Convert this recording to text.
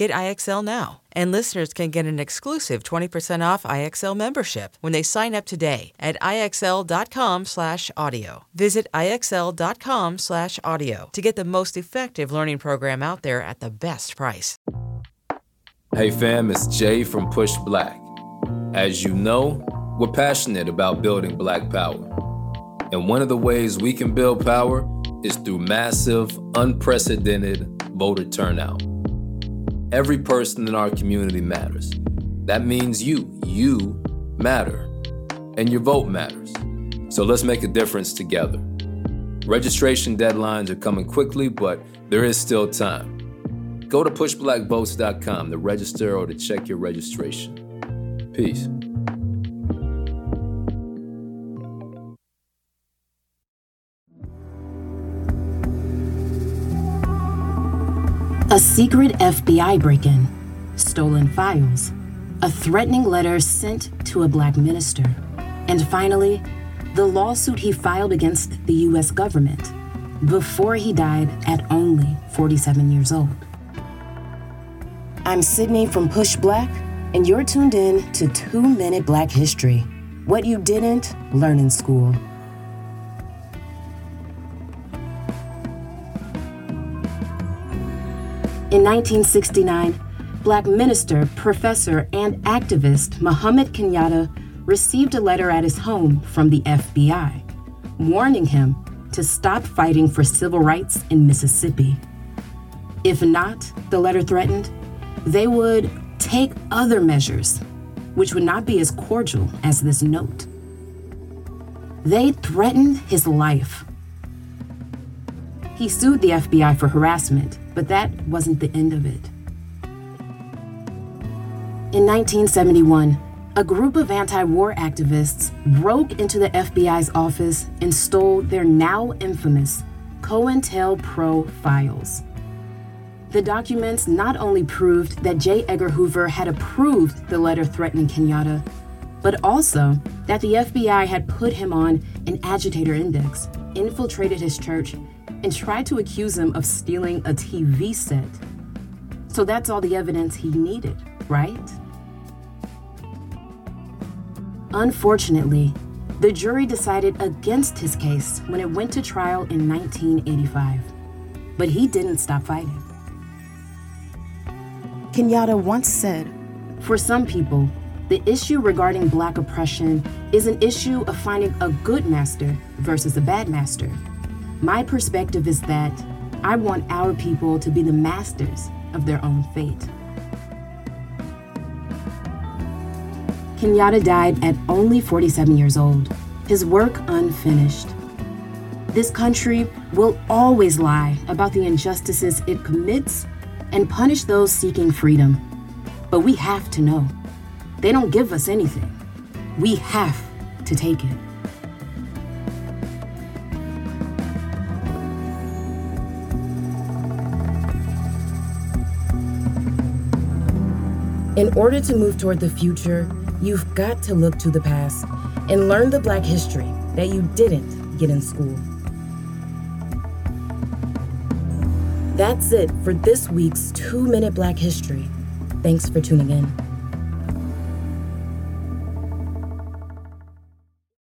Get IXL now. And listeners can get an exclusive 20% off IXL membership when they sign up today at IXL.com/audio. Visit IXL.com/audio to get the most effective learning program out there at the best price. Hey fam, it's Jay from PushBlack. As you know, we're passionate about building black power. And one of the ways we can build power is through massive, unprecedented voter turnout. Every person in our community matters. That means you. You matter. And your vote matters. So let's make a difference together. Registration deadlines are coming quickly, but there is still time. Go to pushblackvotes.com to register or to check your registration. Peace. A secret FBI break in, stolen files, a threatening letter sent to a black minister, and finally, the lawsuit he filed against the US government before he died at only 47 years old. I'm Cydney from PushBlack, and you're tuned in to Two Minute Black History What You Didn't Learn in School. In 1969, black minister, professor, and activist Muhammad Kenyatta received a letter at his home from the FBI, warning him to stop fighting for civil rights in Mississippi. If not, the letter threatened, they would take other measures, which would not be as cordial as this note. They threatened his life. He sued the FBI for harassment, but that wasn't the end of it. In 1971, a group of anti war activists broke into the FBI's office and stole their now infamous COINTELPRO files. The documents not only proved that J. Edgar Hoover had approved the letter threatening Kenyatta, but also that the FBI had put him on an agitator index, infiltrated his church, and tried to accuse him of stealing a TV set. So that's all the evidence he needed, right? Unfortunately, the jury decided against his case when it went to trial in 1985. But he didn't stop fighting. Kenyatta once said, For some people, the issue regarding black oppression is an issue of finding a good master versus a bad master. My perspective is that I want our people to be the masters of their own fate. Kenyatta died at only 47 years old, his work unfinished. This country will always lie about the injustices it commits and punish those seeking freedom. But we have to know they don't give us anything. We have to take it. In order to move toward the future, you've got to look to the past and learn the Black history that you didn't get in school. That's it for this week's Two Minute Black History. Thanks for tuning in.